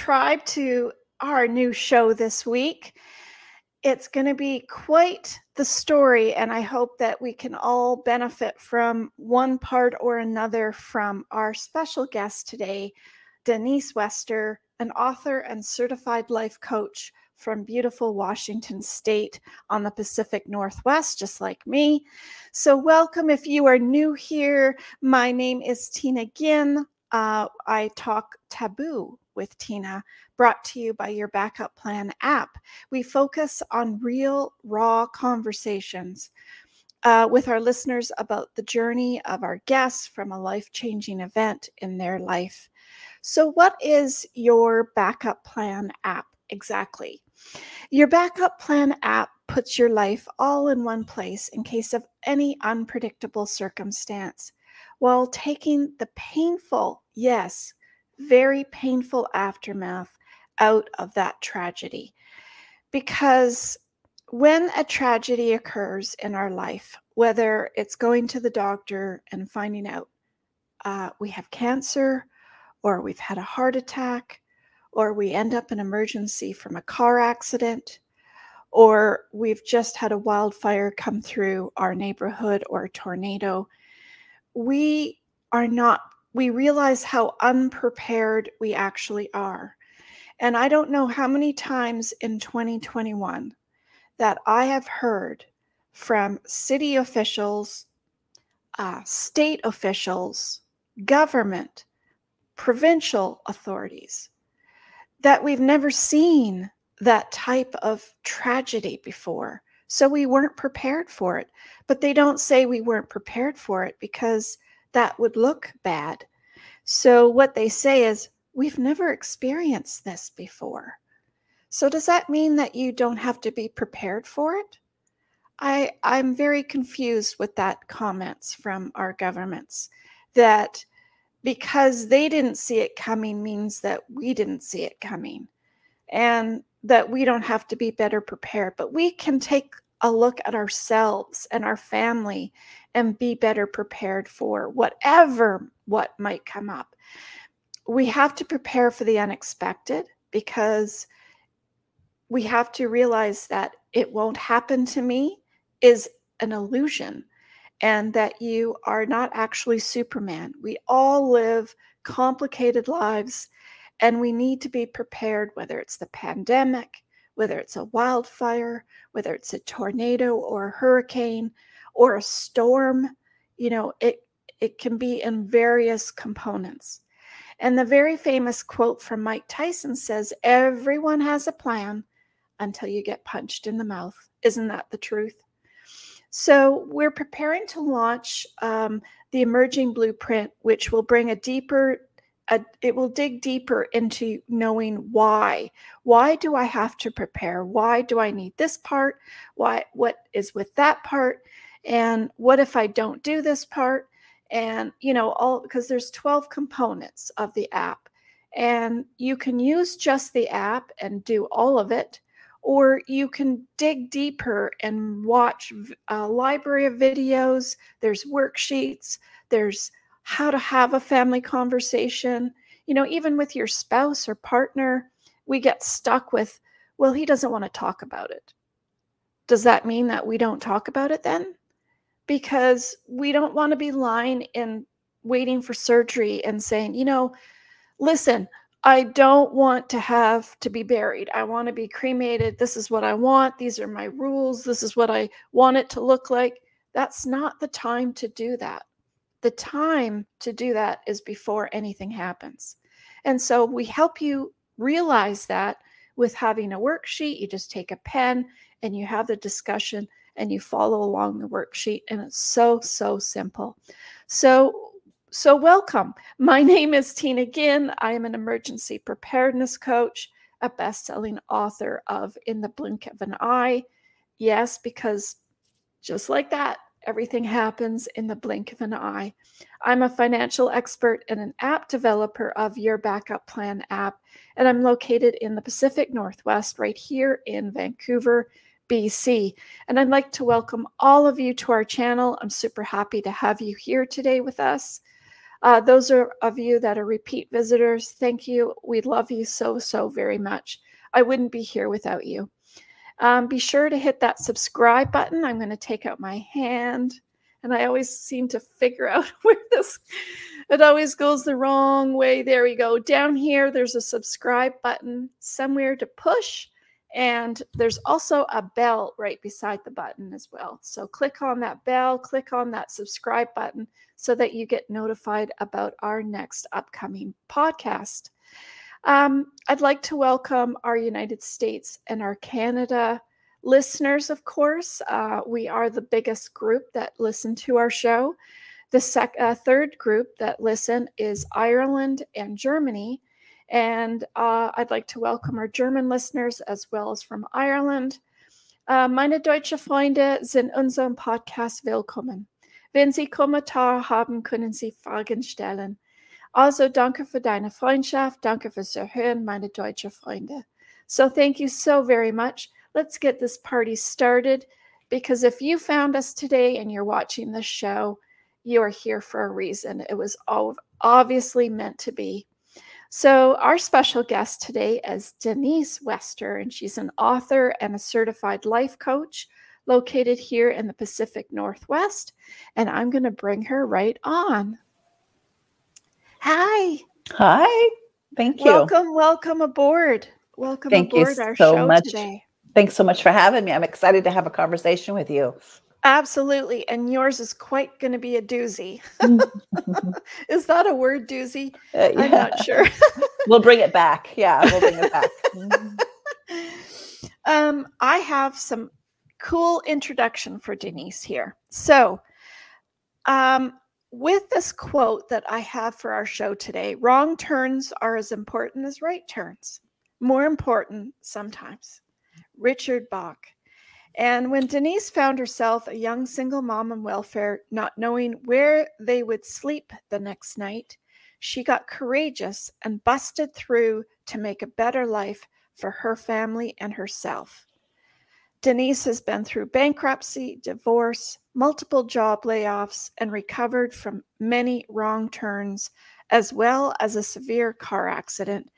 tribe to our new show this week. It's going to be quite the story, and I hope that we can all benefit from one part or another from our special guest today, Denise Wester, an author and certified life coach from beautiful Washington State on the Pacific Northwest, just like me. So, welcome if you are new here. My name is Tina Ginn. Uh, I talk taboo with Tina, brought to you by your Backup Plan app. We focus on real, raw conversations. Uh, with our listeners about the journey of our guests from a life changing event in their life. So, what is your backup plan app exactly? Your backup plan app puts your life all in one place in case of any unpredictable circumstance while taking the painful, yes, very painful aftermath out of that tragedy. Because when a tragedy occurs in our life, whether it's going to the doctor and finding out uh, we have cancer, or we've had a heart attack, or we end up in emergency from a car accident, or we've just had a wildfire come through our neighborhood or a tornado, we are not, we realize how unprepared we actually are. And I don't know how many times in 2021 that I have heard from city officials, uh, state officials, government, provincial authorities that we've never seen that type of tragedy before. So we weren't prepared for it. But they don't say we weren't prepared for it because that would look bad. So what they say is, we've never experienced this before. So does that mean that you don't have to be prepared for it? I I'm very confused with that comments from our governments that because they didn't see it coming means that we didn't see it coming and that we don't have to be better prepared but we can take a look at ourselves and our family and be better prepared for whatever what might come up we have to prepare for the unexpected because we have to realize that it won't happen to me is an illusion and that you are not actually Superman. We all live complicated lives and we need to be prepared, whether it's the pandemic, whether it's a wildfire, whether it's a tornado or a hurricane or a storm. You know, it, it can be in various components. And the very famous quote from Mike Tyson says, Everyone has a plan until you get punched in the mouth. Isn't that the truth? So, we're preparing to launch um, the Emerging Blueprint, which will bring a deeper, a, it will dig deeper into knowing why. Why do I have to prepare? Why do I need this part? Why, what is with that part? And what if I don't do this part? And, you know, all because there's 12 components of the app. And you can use just the app and do all of it or you can dig deeper and watch a library of videos. There's worksheets, there's how to have a family conversation. You know, even with your spouse or partner, we get stuck with, well, he doesn't want to talk about it. Does that mean that we don't talk about it then? Because we don't want to be lying in waiting for surgery and saying, you know, listen, I don't want to have to be buried. I want to be cremated. This is what I want. These are my rules. This is what I want it to look like. That's not the time to do that. The time to do that is before anything happens. And so we help you realize that with having a worksheet. You just take a pen and you have the discussion and you follow along the worksheet. And it's so, so simple. So so, welcome. My name is Tina Ginn. I am an emergency preparedness coach, a best selling author of In the Blink of an Eye. Yes, because just like that, everything happens in the blink of an eye. I'm a financial expert and an app developer of Your Backup Plan app, and I'm located in the Pacific Northwest, right here in Vancouver. BC. And I'd like to welcome all of you to our channel. I'm super happy to have you here today with us. Uh, those are of you that are repeat visitors, thank you. We love you so, so very much. I wouldn't be here without you. Um, be sure to hit that subscribe button. I'm going to take out my hand, and I always seem to figure out where this, it always goes the wrong way. There we go. Down here, there's a subscribe button somewhere to push. And there's also a bell right beside the button as well. So click on that bell, click on that subscribe button so that you get notified about our next upcoming podcast. Um, I'd like to welcome our United States and our Canada listeners, of course. Uh, we are the biggest group that listen to our show. The sec- uh, third group that listen is Ireland and Germany. And uh, I'd like to welcome our German listeners as well as from Ireland. Uh, meine deutsche Freunde sind unserem Podcast willkommen. Wenn Sie Kommentare haben, können Sie Fragen stellen. Also danke für deine Freundschaft. Danke fürs Erhören, meine deutsche Freunde. So thank you so very much. Let's get this party started because if you found us today and you're watching this show, you are here for a reason. It was all obviously meant to be. So, our special guest today is Denise Wester, and she's an author and a certified life coach located here in the Pacific Northwest. And I'm going to bring her right on. Hi. Hi. Thank you. Welcome, welcome aboard. Welcome Thank aboard you our so show much. today. Thanks so much for having me. I'm excited to have a conversation with you. Absolutely. And yours is quite going to be a doozy. is that a word, doozy? Uh, I'm not sure. we'll bring it back. Yeah, we'll bring it back. Mhm. um, I have some cool introduction for Denise here. So, um, with this quote that I have for our show today, wrong turns are as important as right turns, more important sometimes. Richard Bach. And when Denise found herself a young single mom on welfare, not knowing where they would sleep the next night, she got courageous and busted through to make a better life for her family and herself. Denise has been through bankruptcy, divorce, multiple job layoffs, and recovered from many wrong turns, as well as a severe car accident,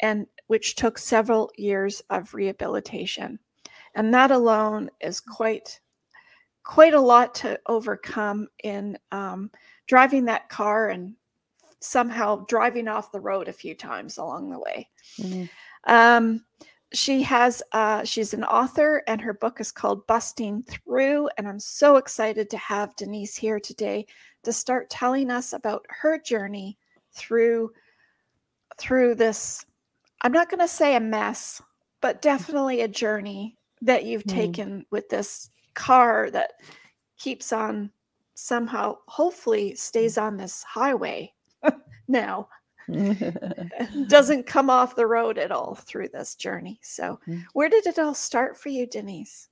and which took several years of rehabilitation. And that alone is quite quite a lot to overcome in um, driving that car and somehow driving off the road a few times along the way. Mhm. Um, she has uh, she's an author and her book is called busting through and i'm so excited to have denise here today to start telling us about her journey through through this i'm not going to say a mess but definitely a journey that you've Mhm. taken with this car that keeps on somehow hopefully stays on this highway now doesn't come off the road at all through this journey. So, Mm. where did it all start for you, Denise?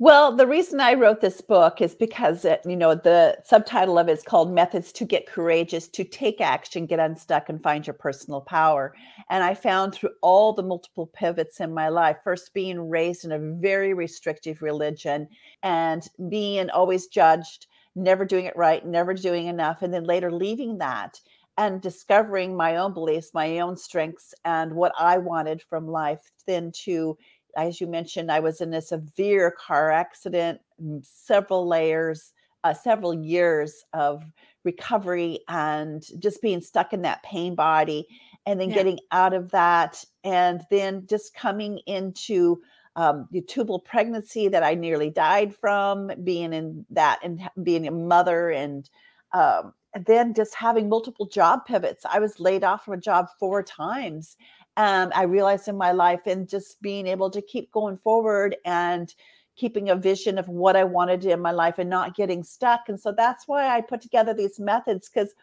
well, the reason I wrote this book is because it, you know the subtitle of it is called "Methods to Get Courageous, to Take Action, Get Unstuck, and Find Your Personal Power." And I found through all the multiple pivots in my life, first being raised in a very restrictive religion and being always judged, never doing it right, never doing enough, and then later leaving that and discovering my own beliefs, my own strengths, and what I wanted from life, then to as you mentioned, I was in a severe car accident, several layers, uh, several years of recovery, and just being stuck in that pain body, and then Yeah. getting out of that, and then just coming into um, the tubal pregnancy that I nearly died from, being in that and being a mother, and um, and then just having multiple job pivots. I was laid off from a job four times um, I realized in my life and just being able to keep going forward and keeping a vision of what I wanted in my life and not getting stuck. And so that's why I put together these methods because,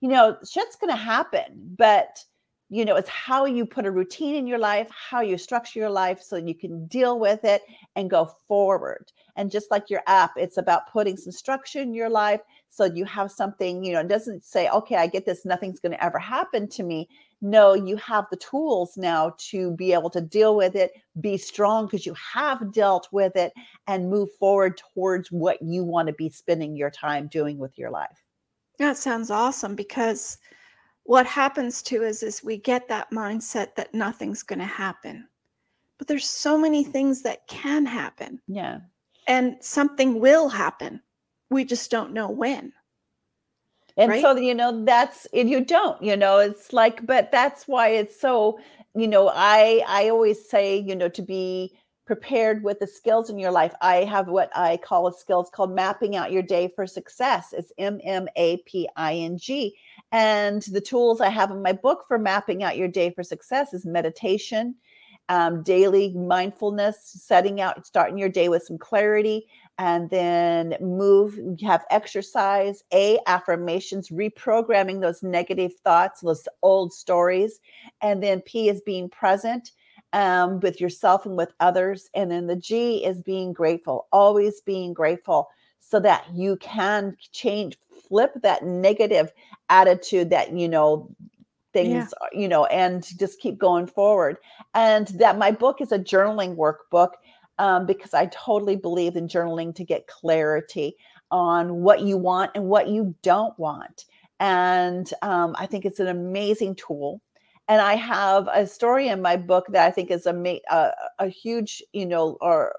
you know, shit's going to happen, but you know, it's how you put a routine in your life, how you structure your life so you can deal with it and go forward. And just like your app, it's about putting some structure in your life so you have something, you know, it doesn't say, okay, I get this, nothing's going to ever happen to me. No, you have the tools now to be able to deal with it, be strong because you have dealt with it, and move forward towards what you want to be spending your time doing with your life. That sounds awesome because what happens to us is we get that mindset that nothing's going to happen. But there's so many things that can happen. Yeah. And something will happen. We just don't know when. And Right? so, you know, that's and you don't, you know, it's like, but that's why it's so, you know, I I always say, you know, to be prepared with the skills in your life. I have what I call a skills called mapping out your day for success. It's M M A P I N G. And the tools I have in my book for mapping out your day for success is meditation, um, daily mindfulness, setting out, starting your day with some clarity, and then move, have exercise, A, affirmations, reprogramming those negative thoughts, those old stories. And then P is being present um, with yourself and with others. And then the G is being grateful, always being grateful so that you can change, flip that negative attitude that, you know, things, are- you know, and just keep going forward. And that my book is a journaling workbook um, because I totally believe in journaling to get clarity on what you want and what you don't want. And um, I think it's an amazing tool. And I have a story in my book that I think is a, a, uh, a huge, you know, or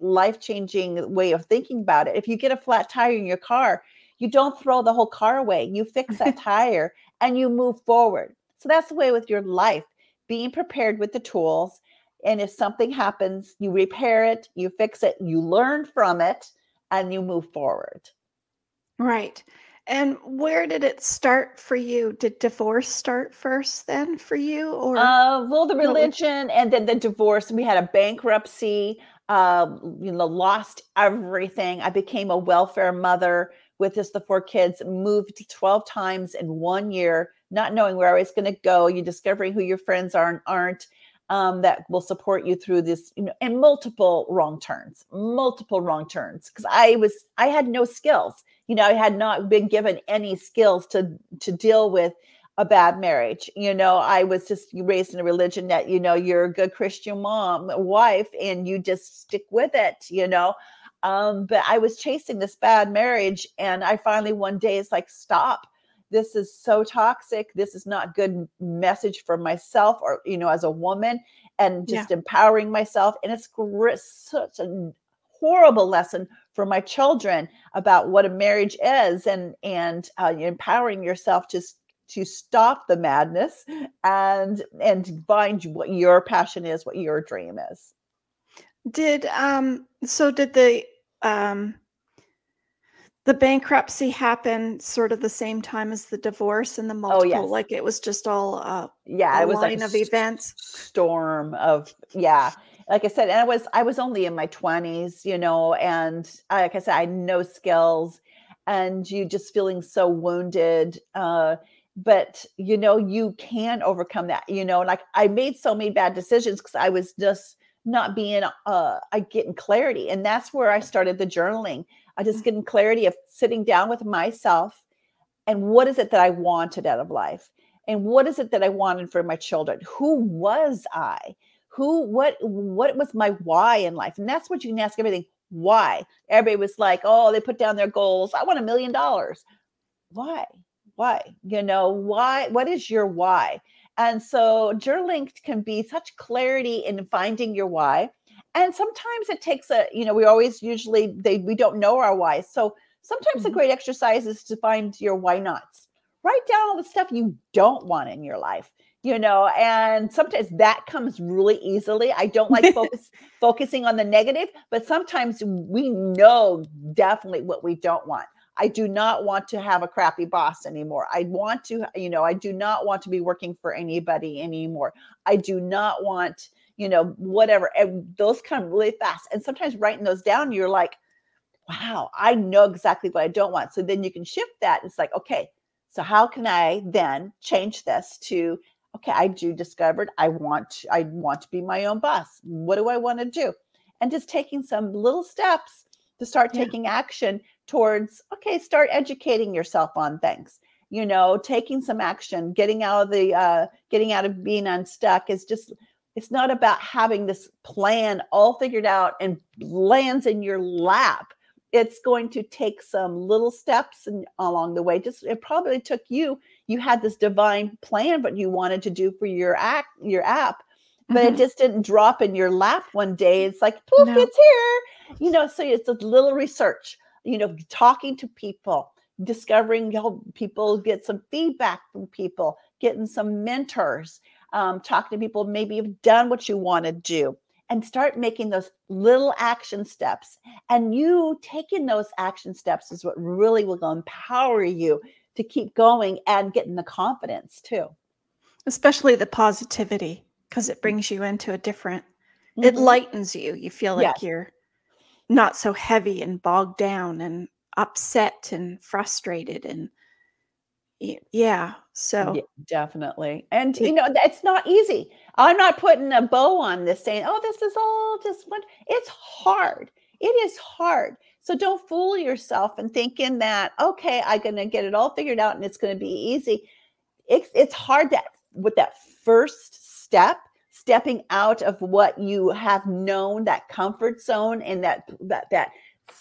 life changing way of thinking about it. If you get a flat tire in your car, you don't throw the whole car away. You fix that tire and you move forward. So that's the way with your life, being prepared with the tools. And if something happens, you repair it, you fix it, you learn from it, and you move forward. Right. And where did it start for you? Did divorce start first then for you or Uh, well, the religion and then the divorce. We had a bankruptcy. Um, you know, lost everything. I became a welfare mother with just the four kids. Moved twelve times in one year, not knowing where I was going to go. You discovering who your friends are and aren't. Um, that will support you through this, you know, and multiple wrong turns, multiple wrong turns. Because I was, I had no skills. You know, I had not been given any skills to to deal with a bad marriage. You know, I was just raised in a religion that, you know, you're a good Christian mom, wife, and you just stick with it, you know. Um, but I was chasing this bad marriage, and I finally one day it's like, stop. This is so toxic. This is not good message for myself or, you know, as a woman, and Yeah. just empowering myself. And it's gr- such a horrible lesson for my children about what a marriage is and and uh, empowering yourself to to stop the madness and and find what your passion is what your dream is did um so did the um the bankruptcy happen sort of the same time as the divorce and the multiple Oh, yes. like it was just all uh, yeah a it was like line a of events? storm of yeah like i said and i was i was only in my 20s you know and like i said i had no skills and you just feeling so wounded uh but you know you can overcome that you know like i made so many bad decisions because i was just not being uh i getting clarity and that's where i started the journaling. I just Mm. getting clarity of sitting down with myself and what is it that i wanted out of life? And what is it that i wanted for my children? Who was i who what what was my why in life? And that's what you can ask everything why? Everybody was like oh they put down their goals. I want a million dollars. Why? Why? You know why what is your why? And so journaling can be such clarity in finding your why. And sometimes it takes a you know we always usually they we don't know our why. So sometimes a Mhm. great exercise is to find your why nots write down all the stuff you don't want in your life you know and sometimes that comes really easily i don't like focus focusing on the negative but sometimes we know definitely what we don't want I do not want to have a crappy boss anymore. I want to, you know, I do not want to be working for anybody anymore. I do not want, you know, whatever. And those come really fast. And sometimes writing those down, you're like, wow, I know exactly what I don't want. So then you can shift that. It's like, okay, so how can I then change this to, okay, I do discovered I want, I want to be my own boss. What do I want to do? And just taking some little steps to start Yeah. taking action towards okay start educating yourself on things you know taking some action getting out of the uh getting out of being unstuck is just it's not about having this plan all figured out and lands in your lap it's going to take some little steps and along the way. Just it probably took you. You had this divine plan, what you wanted to do for your act, your app, but mm-hmm. it just didn't drop in your lap one day. It's like poof, no. it's here. You know, so it's a little research. You know, talking to people, discovering help people get some feedback from people, getting some mentors, um, talking to people maybe you've done what you want to do and start making those little action steps. And you taking those action steps is what really will empower you to keep going and getting the confidence too. Especially the positivity, because it brings you into a different, mm-hmm. it lightens you. You feel like yes. you're not so heavy and bogged down and upset and frustrated and yeah so yeah, definitely and you know it's not easy i'm not putting a bow on this saying oh this is all just one it's hard it is hard so don't fool yourself and thinking that okay i'm gonna get it all figured out and it's gonna be easy. It's, it's hard that with that first step stepping out of what you have known that comfort zone and that that that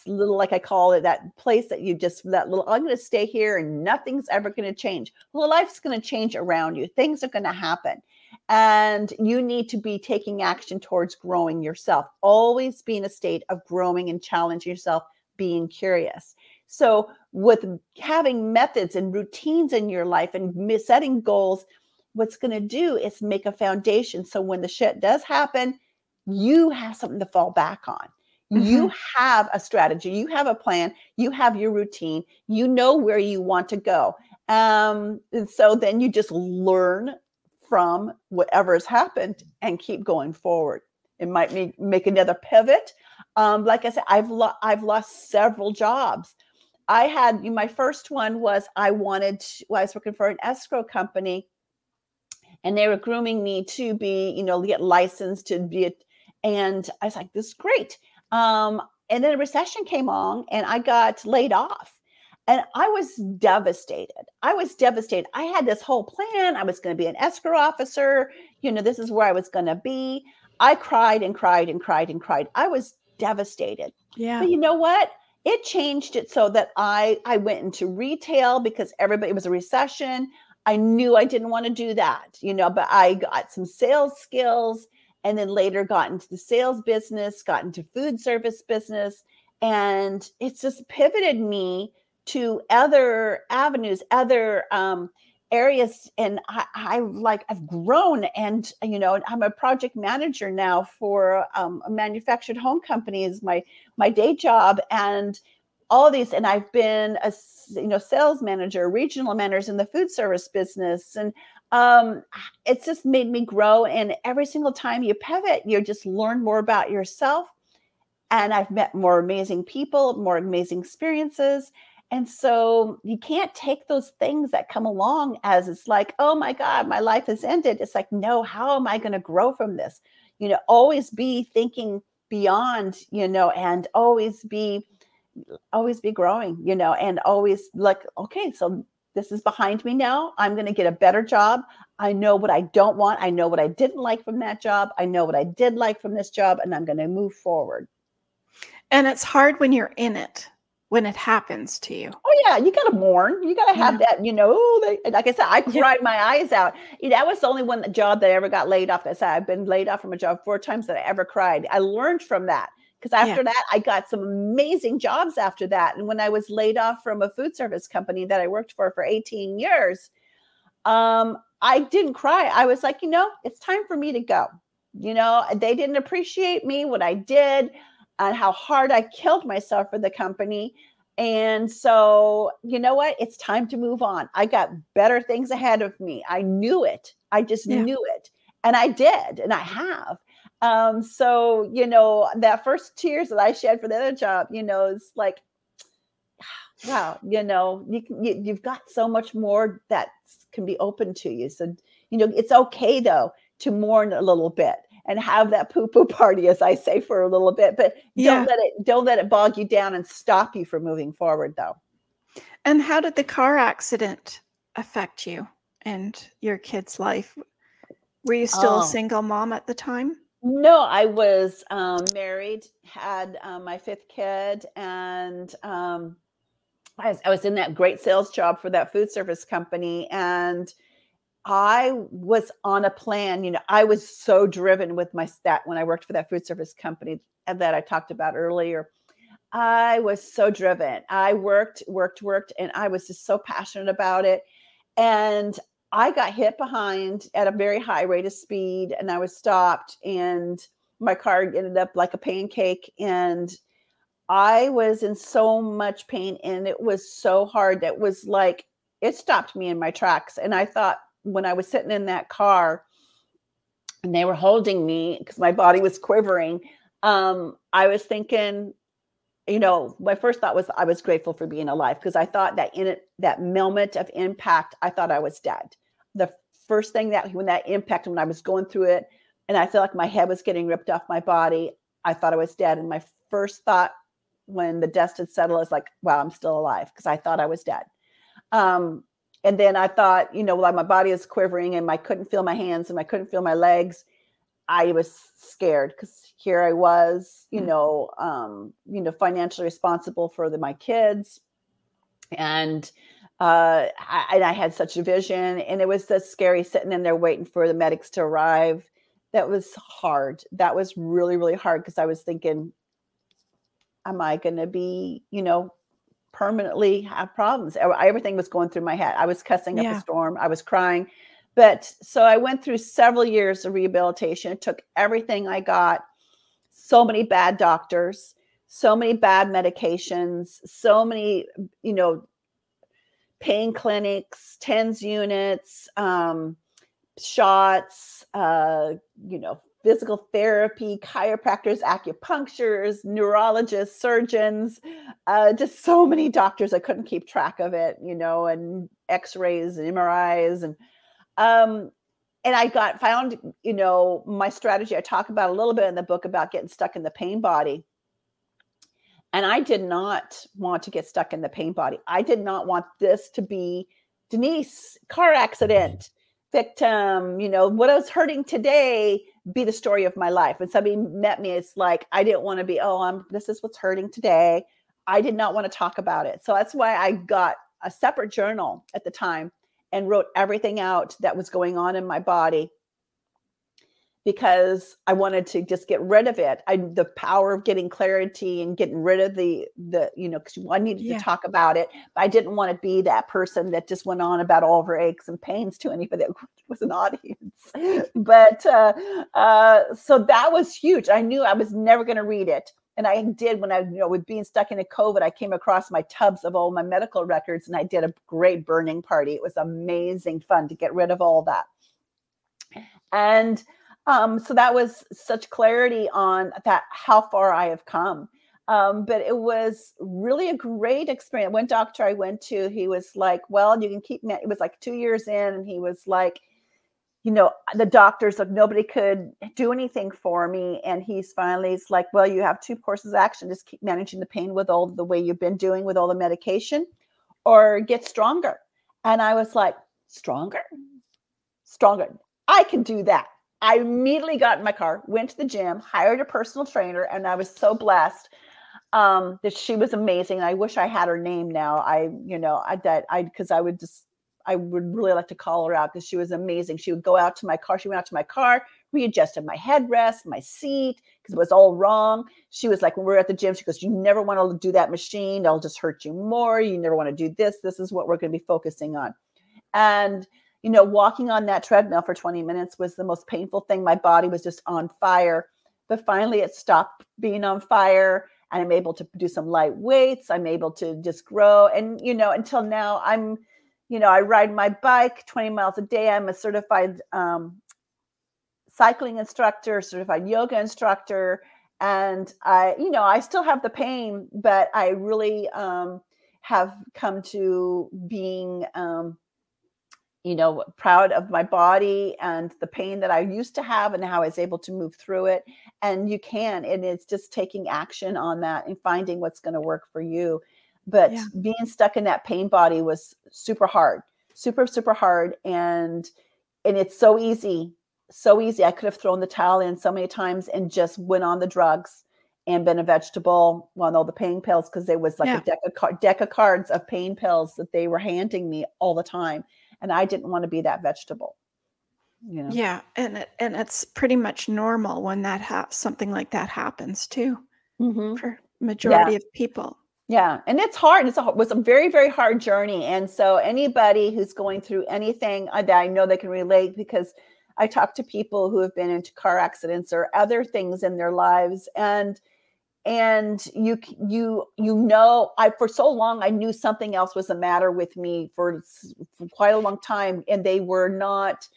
little like i call it that place that you just that little i'm going to stay here and nothing's ever going to change. Well life's going to change around you. Things are going to happen. And you need to be taking action towards growing yourself. Always be in a state of growing and challenging yourself being curious so with having methods and routines in your life and setting goals what's going to do is make a foundation so when the shit does happen you have something to fall back on Mm-hmm. You have a strategy, you have a plan, you have your routine, you know where you want to go. Um, and so then you just learn from whatever has happened and keep going forward. It might make, make another pivot. Um, like I said, I've lo- I've lost several jobs. I had my first one was I wanted well, I was working for an escrow company, and they were grooming me to be you know get licensed to be a, and I was like this is great. Um, and then a recession came on and I got laid off. And I was devastated. I was devastated. I had this whole plan. I was going to be an escrow officer. You know, this is where I was going to be. I cried and cried and cried and cried. I was devastated. Yeah. But you know what? It changed it so that I I went into retail because everybody was a recession. I knew I didn't want to do that, you know, but I got some sales skills and then later got into the sales business, got into food service business, and it's just pivoted me to other avenues, other um, areas, and I, I, like I've grown, and you know I'm a project manager now for um, a manufactured home company is my my day job, and all these, and I've been a you know sales manager, regional managers in the food service business, and um, it's just made me grow. And every single time you pivot, you just learn more about yourself. And I've met more amazing people, more amazing experiences. And so you can't take those things that come along as it's like, oh my God, my life has ended. It's like, no, how am I going to grow from this? You know, always be thinking beyond, you know, and always be always be growing, you know, and always like, okay, so this is behind me now. I'm going to get a better job. I know what I don't want. I know what I didn't like from that job. I know what I did like from this job, and I'm going to move forward. And it's hard when you're in it, when it happens to you. Oh yeah, you got to mourn. You got to have yeah. that. You know, they, like I said, I cried yeah. my eyes out. That was the only one job that I ever got laid off. I said I've been laid off from a job four times that I ever cried. I learned from that because after yeah. that i got some amazing jobs after that and when i was laid off from a food service company that i worked for for 18 years um, i didn't cry i was like you know it's time for me to go you know they didn't appreciate me what i did and how hard i killed myself for the company. And so you know what? It's time to move on. I got better things ahead of me. I knew it. I just yeah. knew it. And i did and i have. Um, so you know, that first tears that I shed for the other job, you know, it's like, wow, you know, you, you you've got so much more that can be open to you. So you know, it's okay though to mourn a little bit and have that poo poo party, as I say, for a little bit. But yeah. don't let it don't let it bog you down and stop you from moving forward, though. And how did the car accident affect you and your kid's life? Were you still oh. a single mom at the time? No, I was um, married, had um, my fifth kid, and um, I, was, I was in that great sales job for that food service company. And I was on a plan. You know, I was so driven with my stat when I worked for that food service company that I talked about earlier. I was so driven. I worked, worked, worked, and I was just so passionate about it. And I got hit behind at a very high rate of speed and I was stopped and my car ended up like a pancake and I was in so much pain and it was so hard. That was like it stopped me in my tracks. And I thought when I was sitting in that car and they were holding me because my body was quivering, um, I was thinking, you know, my first thought was I was grateful for being alive because I thought that in it, that moment of impact, I thought I was dead the first thing that when that impact when I was going through it and I felt like my head was getting ripped off my body, I thought I was dead. And my first thought when the dust had settled is like, wow, I'm still alive because I thought I was dead. Um, and then I thought, you know, like my body is quivering and I couldn't feel my hands and I couldn't feel my legs. I was scared because here I was, you mm. know, um, you know, financially responsible for the, my kids, and uh, I, and I had such a vision, and it was just scary sitting in there waiting for the medics to arrive. That was hard. That was really, really hard because I was thinking, am I going to be, you know, permanently have problems? Everything was going through my head. I was cussing up a storm. I was crying. But so I went through several years of rehabilitation. It took everything I got, so many bad doctors, so many bad medications, so many, you know, pain clinics, TENS units, um, shots, uh, you know, physical therapy, chiropractors, acupuncturists, neurologists, surgeons, uh, just so many doctors. I couldn't keep track of it, you know, and X-rays and MRIs and um, and I got found, you know, my strategy. I talk about a little bit in the book about getting stuck in the pain body and I did not want to get stuck in the pain body. I did not want this to be Denise, car accident, victim, you know, what I was hurting today be the story of my life. When somebody met me, it's like I didn't want to be, oh, I'm this is what's hurting today. I did not want to talk about it. So that's why I got a separate journal at the time and wrote everything out that was going on in my body because I wanted to just get rid of it. I the power of getting clarity and getting rid of the the you know because I needed yeah. to talk about it, but I didn't want to be that person that just went on about all of her aches and pains to anybody that was an audience. but uh, uh, so that was huge. I knew I was never going to read it. And I did when I, you know, with being stuck in a COVID, I came across my tubs of all my medical records and I did a great burning party. It was amazing fun to get rid of all that. And um, so that was such clarity on that how far I have come. Um, but it was really a great experience. One doctor I went to, he was like, "Well, you can keep me." It was like two years in, and he was like, "You know, the doctors like nobody could do anything for me." And he's finally he's like, "Well, you have two courses of action: just keep managing the pain with all the way you've been doing with all the medication, or get stronger." And I was like, "Stronger, stronger. I can do that." I immediately got in my car, went to the gym, hired a personal trainer, and I was so blessed um, that she was amazing. I wish I had her name now. I, you know, I that I because I would just I would really like to call her out because she was amazing. She would go out to my car. She went out to my car, readjusted my headrest, my seat because it was all wrong. She was like, when we are at the gym, she goes, "You never want to do that machine; it'll just hurt you more. You never want to do this. This is what we're going to be focusing on." And you know, walking on that treadmill for 20 minutes was the most painful thing. My body was just on fire. But finally, it stopped being on fire. And I'm able to do some light weights. I'm able to just grow. And, you know, until now, I'm, you know, I ride my bike 20 miles a day. I'm a certified um, cycling instructor, certified yoga instructor. And I, you know, I still have the pain, but I really um, have come to being, um, you know, proud of my body and the pain that I used to have and how I was able to move through it. And you can, and it's just taking action on that and finding what's going to work for you. But yeah. being stuck in that pain body was super hard, super, super hard. And and it's so easy, so easy. I could have thrown the towel in so many times and just went on the drugs and been a vegetable on all the pain pills because there was like Yeah. a deck of, deck of cards of pain pills that they were handing me all the time. And I didn't want to be that vegetable. You know? Yeah, and it, and it's pretty much normal when that ha- something like that happens too Mhm. for majority of people. Yeah, and it's hard. It's a it was a very very hard journey, and so anybody who's going through anything, I, I know they can relate because I talk to people who have been into car accidents or other things in their lives, and and you you you know, I for so long I knew something else was the matter with me for, for quite a long time, and they were not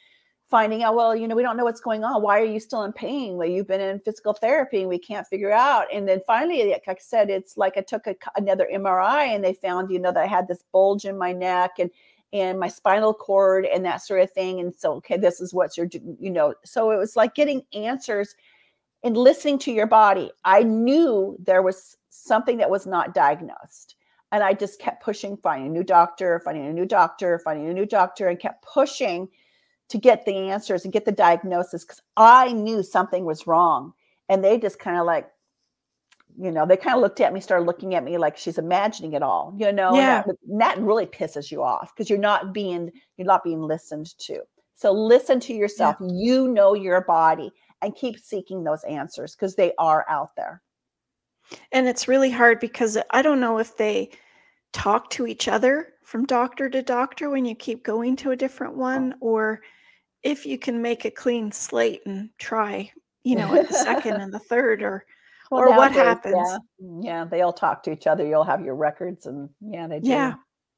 finding out well you know we don't know what's going on. Why are you still in pain? Well you've been in physical therapy and we can't figure out. And then finally like i said it's like i took a, another mri and they found you know that i had this bulge in my neck and and my spinal cord and that sort of thing. And so okay this is what you're you know. So it was like getting answers and listening to your body i knew there was something that was not diagnosed and i just kept pushing finding a new doctor finding a new doctor finding a new doctor and kept pushing to get the answers and get the diagnosis because I knew something was wrong. And they just kind of like, you know, they kind of looked at me, started looking at me like she's imagining it all, you know, and Yeah. that, and that really pisses you off because you're not being, you're not being listened to. So listen to yourself. You know your body and keep seeking those answers because they are out there. And it's really hard because I don't know if they talk to each other from doctor to doctor when you keep going to a different one oh. or if you can make a clean slate and try, you know, at the second and the third or Or what happens? Yeah, yeah, they all talk to each other. You'll have your records, and yeah, they do. yeah.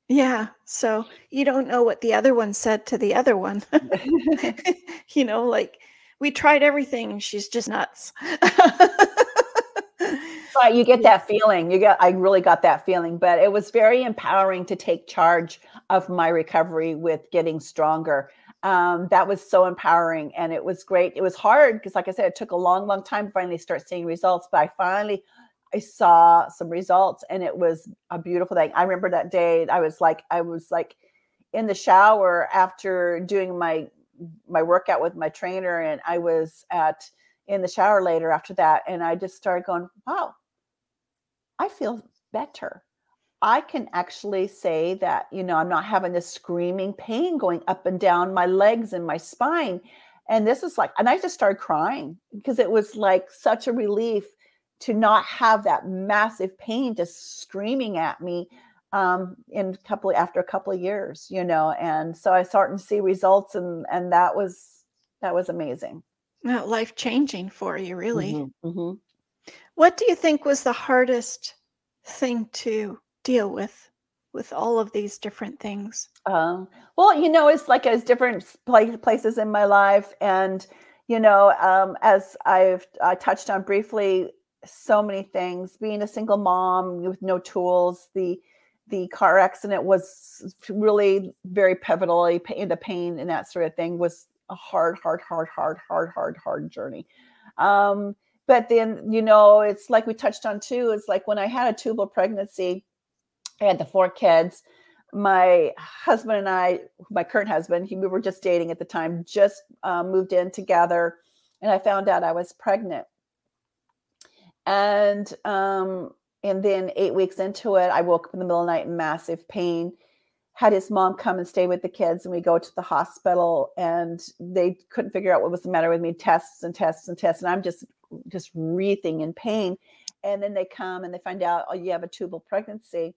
Yeah. So you don't know what the other one said to the other one. you know, like we tried everything she's just nuts. Right, you get that feeling. You got I really got that feeling, but it was very empowering to take charge of my recovery with getting stronger. Um, that was so empowering and it was great. It was hard because like I said, it took a long, long time to finally start seeing results, but I finally I saw some results and it was a beautiful thing. I remember that day I was like I was like in the shower after doing my my workout with my trainer and I was at in the shower later after that and I just started going, wow, I feel better. I can actually say that, you know, I'm not having this screaming pain going up and down my legs and my spine. And this is like, and I just started crying because it was like such a relief to not have that massive pain just screaming at me um in a couple after a couple of years you know and so i started to see results and and that was that was amazing life changing for you, really. Mhm, mhm. What do you think was the hardest thing to deal with with all of these different things? Um, well, you know, it's like as different places in my life, and you know, um, as I've I touched on briefly, so many things. Being a single mom with no tools, the the car accident was really very pivotal. The pain and that sort of thing was a hard, hard, hard, hard, hard, hard, hard journey. Um, but then, you know, it's like we touched on too. It's like when I had a tubal pregnancy, I had the four kids my husband and I, my current husband, he, we were just dating at the time, just uh, moved in together, and I found out I was pregnant. And um, and then eight weeks into it, I woke up in the middle of the night in massive pain. Had his mom come and stay with the kids, and we go to the hospital, and they couldn't figure out what was the matter with me. Tests and tests and tests, and I'm just just wreathing in pain. And then they come and they find out, oh, you have a tubal pregnancy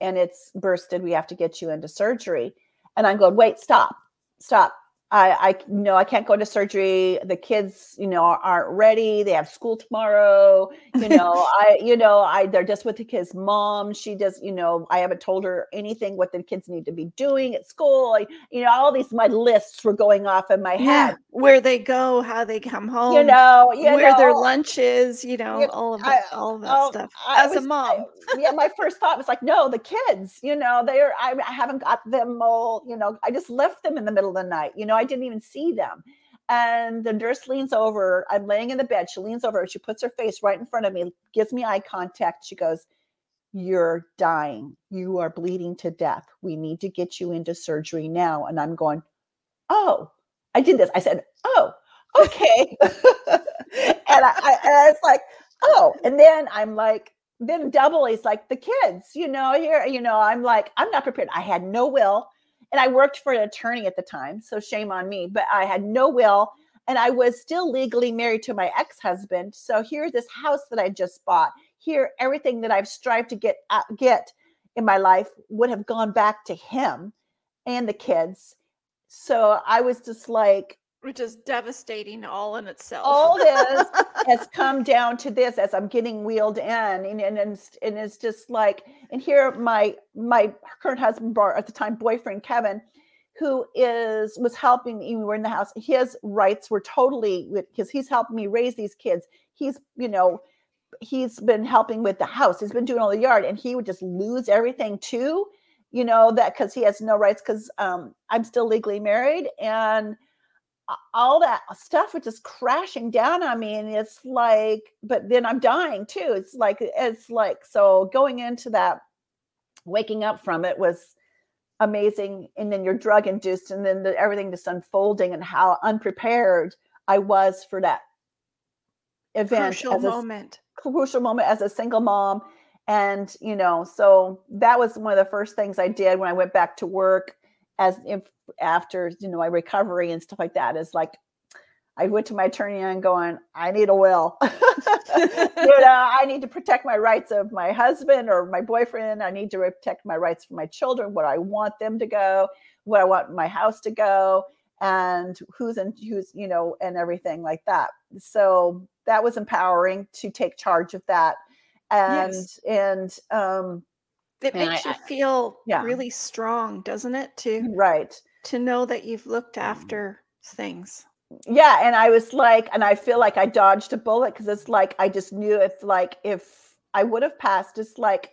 and it's bursted. We have to get you into surgery. And I'm going, wait, stop, stop. I, I no, I can't go into surgery. The kids, you know, aren't ready. They have school tomorrow. You know, I, you know, I they're just with the kids' mom. She does, you know, I haven't told her anything what the kids need to be doing at school. I, you know, all these my lists were going off in my Yeah, head. where they go, how they come home, You know, you where their know, lunch is, you know, you- all of I- all of that oh, stuff. I As a was- I- mom, yeah, my first thought was like, no, the kids, you know, they're, I, I haven't got them all, you know, I just left them in the middle of the night, you know, I didn't even see them. And the nurse leans over, I'm laying in the bed. She leans over, she puts her face right in front of me, gives me eye contact. She goes, You're dying. You are bleeding to death. We need to get you into surgery now. And I'm going, Oh, I did this. I said, Oh, okay. and I, I, and I was like, oh, and then I'm like, then double is like the kids, you know, here, you know, I'm like, I'm not prepared. I had no will. And I worked for an attorney at the time. So shame on me, but I had no will. And I was still legally married to my ex husband. So here's this house that I just bought. Here, everything that I've strived to get, uh, get in my life would have gone back to him and the kids. So I was just like, which is devastating all in itself. All this has come down to this as I'm getting wheeled in, and and, and, it's, and it's just like, and here my my current husband, bar at the time boyfriend Kevin, who is was helping me. We were in the house. His rights were totally because he's helping me raise these kids. He's you know he's been helping with the house. He's been doing all the yard, and he would just lose everything too. You know that because he has no rights because um, I'm still legally married and all that stuff was just crashing down on me and it's like but then i'm dying too it's like it's like so going into that waking up from it was amazing and then you're drug induced and then the, everything just unfolding and how unprepared i was for that event crucial as a moment. crucial moment as a single mom and you know so that was one of the first things i did when i went back to work as if after you know my recovery and stuff like that is like I went to my attorney and going, I need a will. you know, I need to protect my rights of my husband or my boyfriend. I need to protect my rights for my children, where I want them to go, where I want my house to go, and who's in who's, you know, and everything like that. So that was empowering to take charge of that. And yes. and um it makes I, you feel yeah. really strong, doesn't it? To mm, right to know that you've looked mm. after things. Yeah, and I was like, and I feel like I dodged a bullet because it's like I just knew if like if I would have passed, it's like,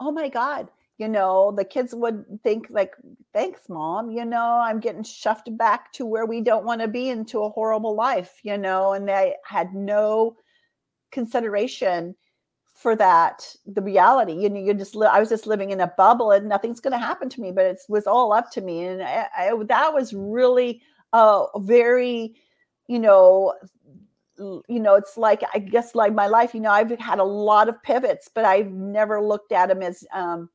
oh my god, you know, the kids would think like, thanks, mom. You know, I'm getting shoved back to where we don't want to be into a horrible life. You know, and they had no consideration for that the reality you know you just li- i was just living in a bubble and nothing's going to happen to me but it was all up to me. And I, I, that was really uh very you know you know it's like i guess like my life you know i've had a lot of pivots but i've never looked at them as um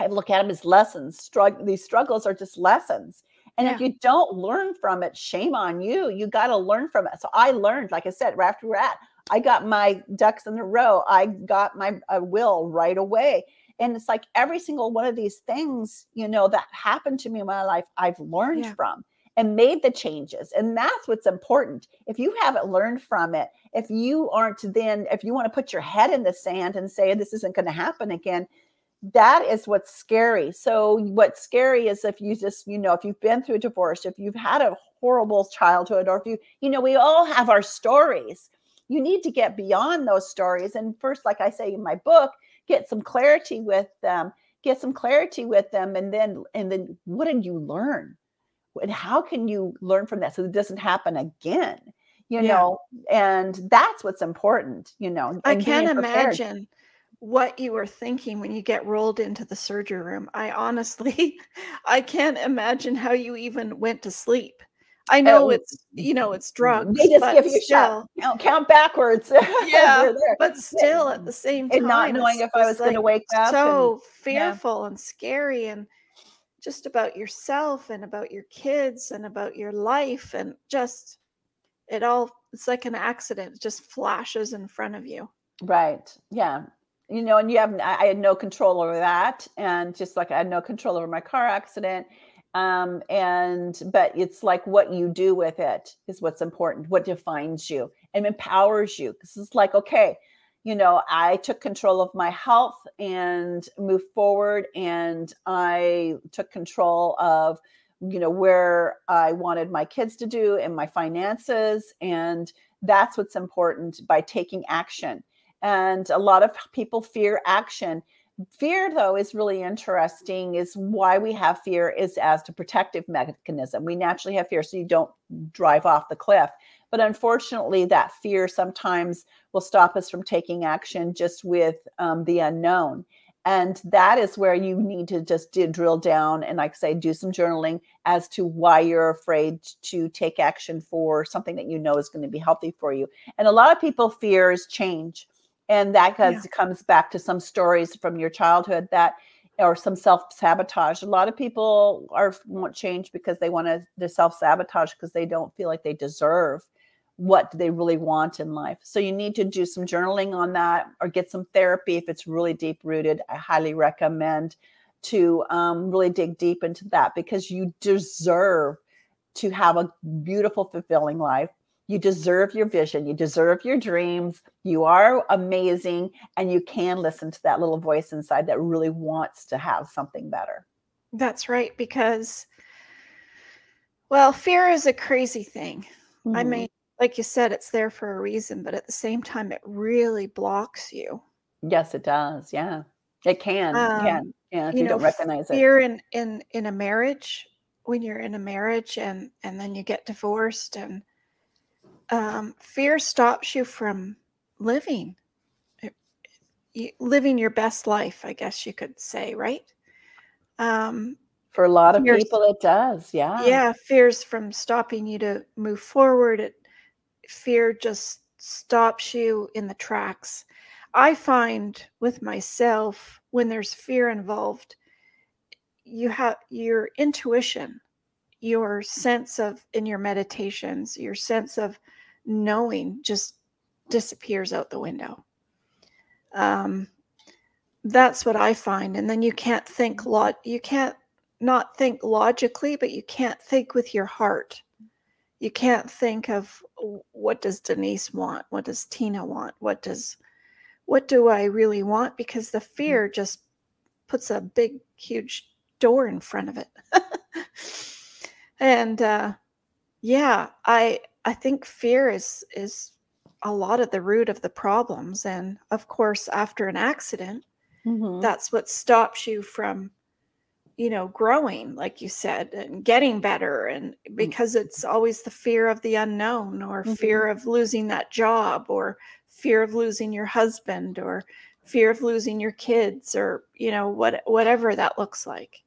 i've looked at them as lessons. Struggle these struggles are just lessons. And yeah. if you don't learn from it shame on you. You got to learn from it. So i learned like i said right after we're at I got my ducks in a row. I got my uh, will right away. And it's like every single one of these things, you know, that happened to me in my life, I've learned yeah. from and made the changes. And that's what's important. If you haven't learned from it, if you aren't then, if you want to put your head in the sand and say, this isn't going to happen again, that is what's scary. So, what's scary is if you just, you know, if you've been through a divorce, if you've had a horrible childhood, or if you, you know, we all have our stories you need to get beyond those stories and first like i say in my book get some clarity with them get some clarity with them and then and then what did you learn? And how can you learn from that so it doesn't happen again you yeah. know? And that's what's important you know i can't imagine what you were thinking when you get rolled into the surgery room. I honestly i can't imagine how you even went to sleep I know um, it's you know it's drugs. They just give you a shot. Count, count backwards. Yeah, but still at the same time, and not knowing if I was like going to wake up. So and, fearful yeah. and scary, and just about yourself and about your kids and about your life, and just it all. It's like an accident. It just flashes in front of you. Right. Yeah. You know, and you have I had no control over that, and just like I had no control over my car accident um and but it's like what you do with it is what's important what defines you and empowers you. This is like okay you know i took control of my health and moved forward and i took control of you know where i wanted my kids to do and my finances and that's what's important by taking action. And a lot of people fear action fear though is really interesting is why we have fear is as a protective mechanism. We naturally have fear so you don't drive off the cliff. But unfortunately that fear sometimes will stop us from taking action just with um, the unknown. And that is where you need to just do, drill down and like say do some journaling as to why you're afraid to take action for something that you know is going to be healthy for you. And a lot of people fears change and that yeah. comes back to some stories from your childhood that or some self-sabotage a lot of people are want change because they want to self-sabotage because they don't feel like they deserve what they really want in life. So you need to do some journaling on that or get some therapy if it's really deep rooted. I highly recommend to um, really dig deep into that because you deserve to have a beautiful, fulfilling life. You deserve your vision. You deserve your dreams. You are amazing. And you can listen to that little voice inside that really wants to have something better. That's right. Because, well, fear is a crazy thing. Mm-hmm. I mean, like you said, it's there for a reason, but at the same time, it really blocks you. Yes, it does. Yeah, it can. Um, can. Yeah, if you, you know, don't recognize fear it. Fear in in in a marriage when you're in a marriage and and then you get divorced and um, fear stops you from living living your best life i guess you could say right um, for a lot of people it does yeah yeah fears from stopping you to move forward it fear just stops you in the tracks. I find with myself when there's fear involved, you have your intuition, your sense of in your meditations, your sense of knowing just disappears out the window. Um, that's what I find. And then you can't think lot you can't not think logically, but you can't think with your heart you can't think of what does Denise want? What does Tina want? What does what do I really want? Because the mm-hmm. fear just puts a big, huge door in front of it. and uh, yeah, I I think fear is is a lot of the root of the problems. And of course, after an accident, mm-hmm. that's what stops you from you know growing like you said and getting better and mm. because it's always the fear of the unknown or mm-hmm. fear of losing that job or fear of losing your husband or fear of losing your kids or you know what whatever that looks like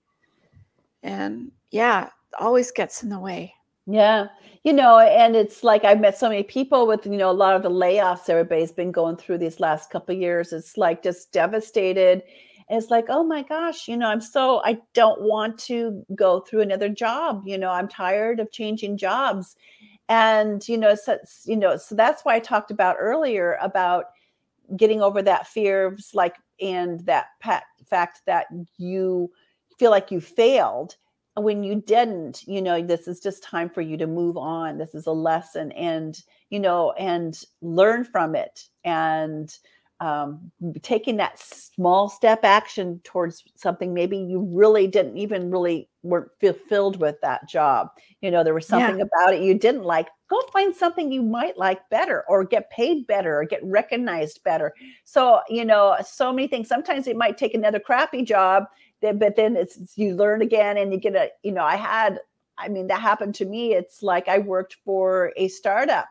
and yeah always gets in the way yeah. You know and it's like i've met so many people with you know a lot of the layoffs everybody's been going through these last couple years. It's like just devastated. It's like oh my gosh you know i'm so i don't want to go through another job you know i'm tired of changing jobs. And you know so, you know so that's why i talked about earlier about getting over that fear of like and that fact that you feel like you failed when you didn't you know this is just time for you to move on. This is a lesson and you know and learn from it and um, taking that small step action towards something maybe you really didn't even really weren't fulfilled with that job. You know there was something yeah. about it you didn't like. Go find something you might like better or get paid better or get recognized better. So you know so many things. Sometimes it might take another crappy job but then it's you learn again and you get a you know i had i mean that happened to me it's like i worked for a startup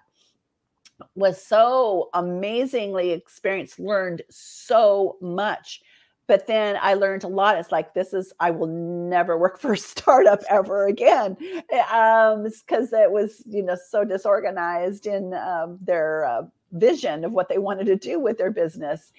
was so amazingly experienced, learned so much. But then I learned a lot. It's like, this is, I will never work for a startup ever again. Um, because it was, you know, so disorganized in um, their uh, vision of what they wanted to do with their business.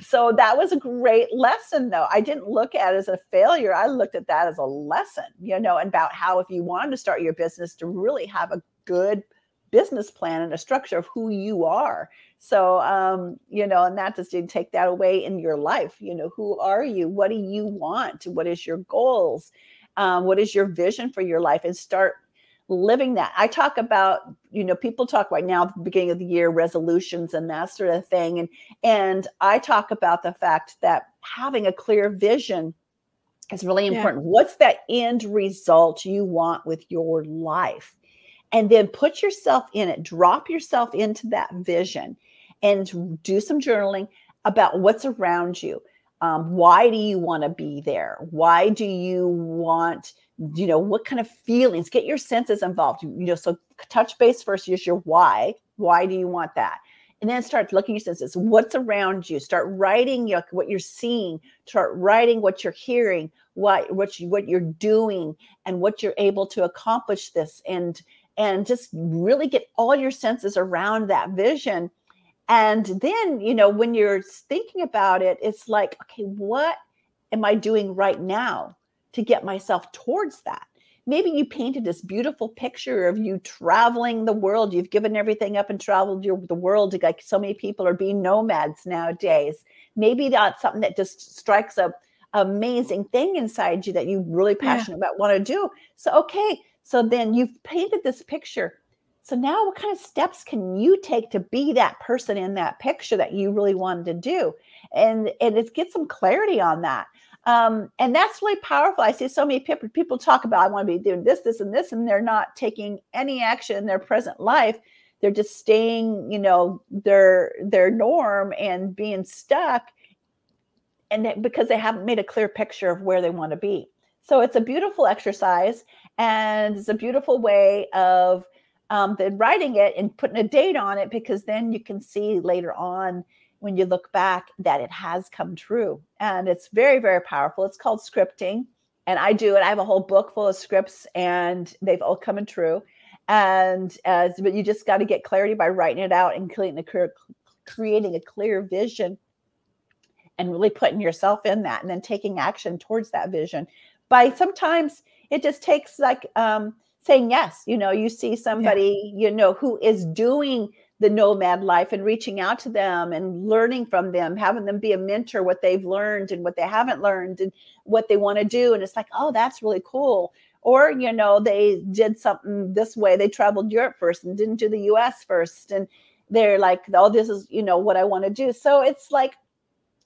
So that was a great lesson, though. I didn't look at it as a failure. I looked at that as a lesson, you know, about how if you wanted to start your business to really have a good business plan and a structure of who you are. So, um, you know, and that just didn't take that away in your life. You know, who are you? What do you want? What is your goals? Um, what is your vision for your life? And start living that. I talk about, you know, people talk right now at the beginning of the year resolutions and that sort of thing. And and I talk about the fact that having a clear vision is really important. Yeah. What's that end result you want with your life? and then put yourself in it, drop yourself into that vision and do some journaling about what's around you. Um, why do you want to be there? Why do you want, you know, what kind of feelings? Get your senses involved. You know, so touch base first is your why. Why do you want that? and then start looking at your senses what's around you start writing your, what you're seeing start writing what you're hearing what what you, what you're doing and what you're able to accomplish this and and just really get all your senses around that vision and then you know when you're thinking about it it's like okay what am i doing right now to get myself towards that. Maybe you painted this beautiful picture of you traveling the world. You've given everything up and traveled your, the world like so many people are being nomads nowadays. Maybe that's something that just strikes a amazing thing inside you that you really passionate yeah. about want to do. So okay so then you've painted this picture. So now what kind of steps can you take to be that person in that picture that you really wanted to do? And and it get some clarity on that um, and that's really powerful. I see so many people, talk about, I want to be doing this, this, and this, and they're not taking any action in their present life. They're just staying, you know, their their norm and being stuck, and they, because they haven't made a clear picture of where they want to be. So it's a beautiful exercise, and it's a beautiful way of um, then writing it and putting a date on it because then you can see later on when you look back that it has come true. And it's very, very powerful. It's called scripting. And I do it. I have a whole book full of scripts and they've all come true. And as but you just got to get clarity by writing it out and creating a clear, creating a clear vision and really putting yourself in that and then taking action towards that vision. By sometimes it just takes like um saying yes. You know, you see somebody, yeah. you know, who is doing the nomad life and reaching out to them and learning from them, having them be a mentor, what they've learned and what they haven't learned and what they want to do. And it's like, oh, that's really cool. Or, you know, they did something this way. They traveled Europe first and didn't do the US first. And they're like, oh, this is, you know, what I want to do. So it's like,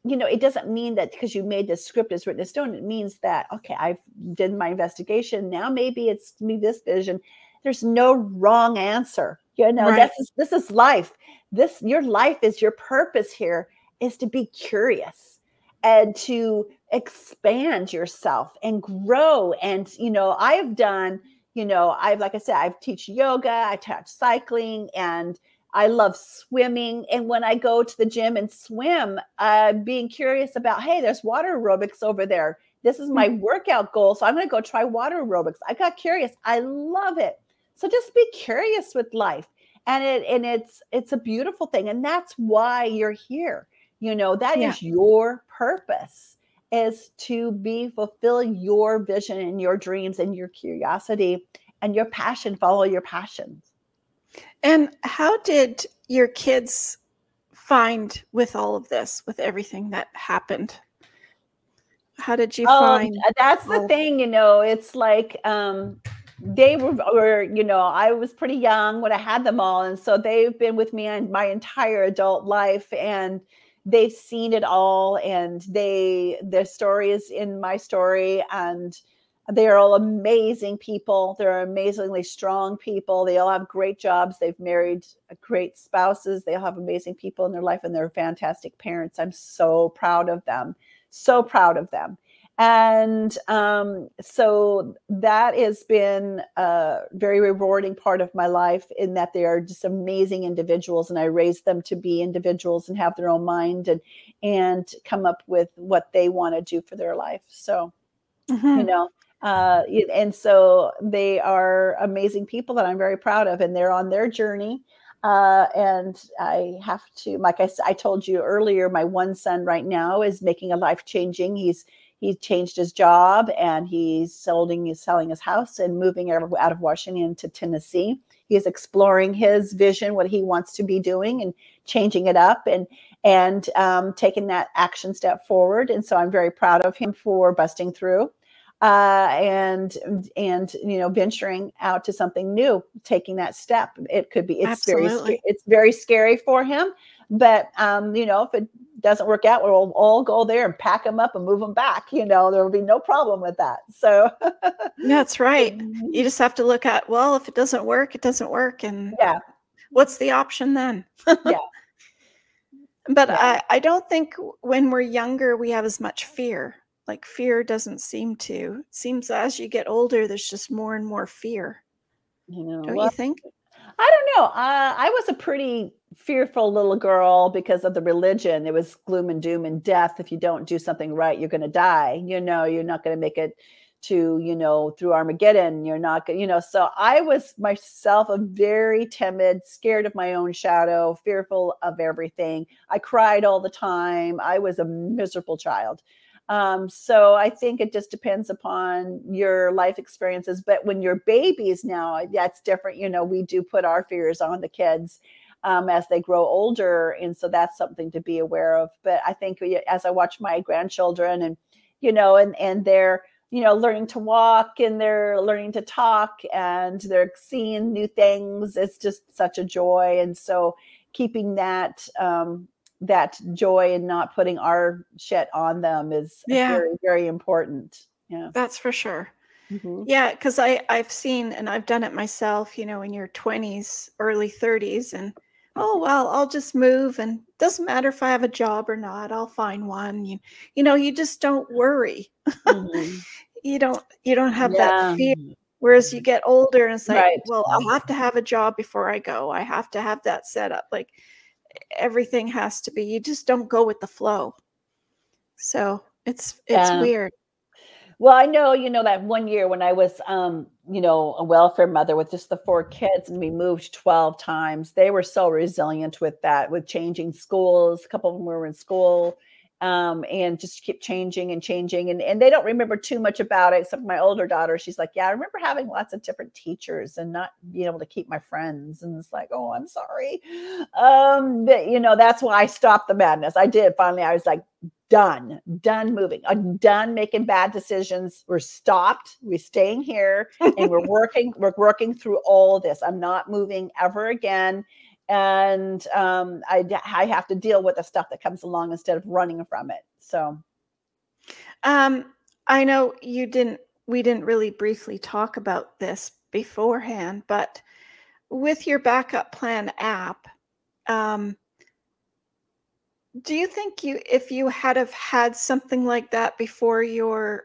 you know, it doesn't mean that because you made this script is written in stone. It means that, okay, I've did my investigation. Now maybe it's me this vision. There's no wrong answer you know, right. this is this is life. This your life is your purpose here is to be curious and to expand yourself and grow. And you know, I've done, you know, I've like I said, I've teach yoga, I teach cycling, and I love swimming. And when I go to the gym and swim, uh, being curious about, hey, there's water aerobics over there. This is my mm-hmm. workout goal. So I'm going to go try water aerobics. I got curious. I love it. So just be curious with life. And it and it's it's a beautiful thing. And that's why you're here. You know, that yeah. is your purpose is to be fulfill your vision and your dreams and your curiosity and your passion, follow your passions. And how did your kids find with all of this, with everything that happened? How did you um, find? That's the thing, you know, it's like um they were, were, you know, I was pretty young when I had them all. And so they've been with me my entire adult life and they've seen it all. And they, their story is in my story. And they are all amazing people. They're amazingly strong people. They all have great jobs. They've married great spouses. They all have amazing people in their life and they're fantastic parents. I'm so proud of them. So proud of them and um, so that has been a very rewarding part of my life in that they are just amazing individuals and i raise them to be individuals and have their own mind and and come up with what they want to do for their life so mm-hmm. you know uh, and so they are amazing people that i'm very proud of and they're on their journey uh, and I have to, like I, I told you earlier, my one son right now is making a life changing. He's he changed his job and he's selling he's selling his house and moving out of, Washington to Tennessee. He's exploring his vision, what he wants to be doing, and changing it up and and um, taking that action step forward. And so I'm very proud of him for busting through. Uh, and and you know venturing out to something new taking that step it could be it's Absolutely. very it's very scary for him but um, you know if it doesn't work out, we'll all go there and pack them up and move them back. You know, there will be no problem with that. So that's right. Mm-hmm. You just have to look at, well, if it doesn't work, it doesn't work. And yeah, what's the option then? yeah. But yeah. I, I don't think when we're younger, we have as much fear. Like fear doesn't seem to. It seems as you get older, there's just more and more fear. You know, don't well, you think? I don't know. Uh, I was a pretty fearful little girl because of the religion. It was gloom and doom and death. If you don't do something right, you're going to die. You know, you're not going to make it to, you know, through Armageddon. You're not going, you know. So I was myself a very timid, scared of my own shadow, fearful of everything. I cried all the time. I was a miserable child. Um, so I think it just depends upon your life experiences. But when you're babies now, that's different. You know, we do put our fears on the kids um, as they grow older. And so that's something to be aware of. But I think as I watch my grandchildren and, you know, and, and they're, you know, learning to walk and they're learning to talk and they're seeing new things. It's just such a joy. And so keeping that, um, that joy and not putting our shit on them is yeah. very, very important. Yeah. That's for sure. Mm-hmm. Yeah, because I I've seen and I've done it myself. You know, in your twenties, early thirties, and oh well i'll just move and doesn't matter if i have a job or not i'll find one you, you know you just don't worry mm-hmm. you don't you don't have yeah. that fear whereas you get older and it's like right. well i'll have to have a job before i go i have to have that set up like everything has to be you just don't go with the flow so it's it's yeah. weird well, I know, you know, that one year when I was, um, you know, a welfare mother with just the four kids and we moved 12 times, they were so resilient with that, with changing schools. A couple of them were in school um, and just keep changing and changing. And, and they don't remember too much about it, except my older daughter. She's like, Yeah, I remember having lots of different teachers and not being able to keep my friends. And it's like, Oh, I'm sorry. Um, but, you know, that's why I stopped the madness. I did finally. I was like, done, done moving, I'm done making bad decisions. We're stopped. We're staying here and we're working, we're working through all this. I'm not moving ever again. And um, I, I have to deal with the stuff that comes along instead of running from it. So, um, I know you didn't, we didn't really briefly talk about this beforehand, but with your backup plan app, um, do you think you if you had have had something like that before your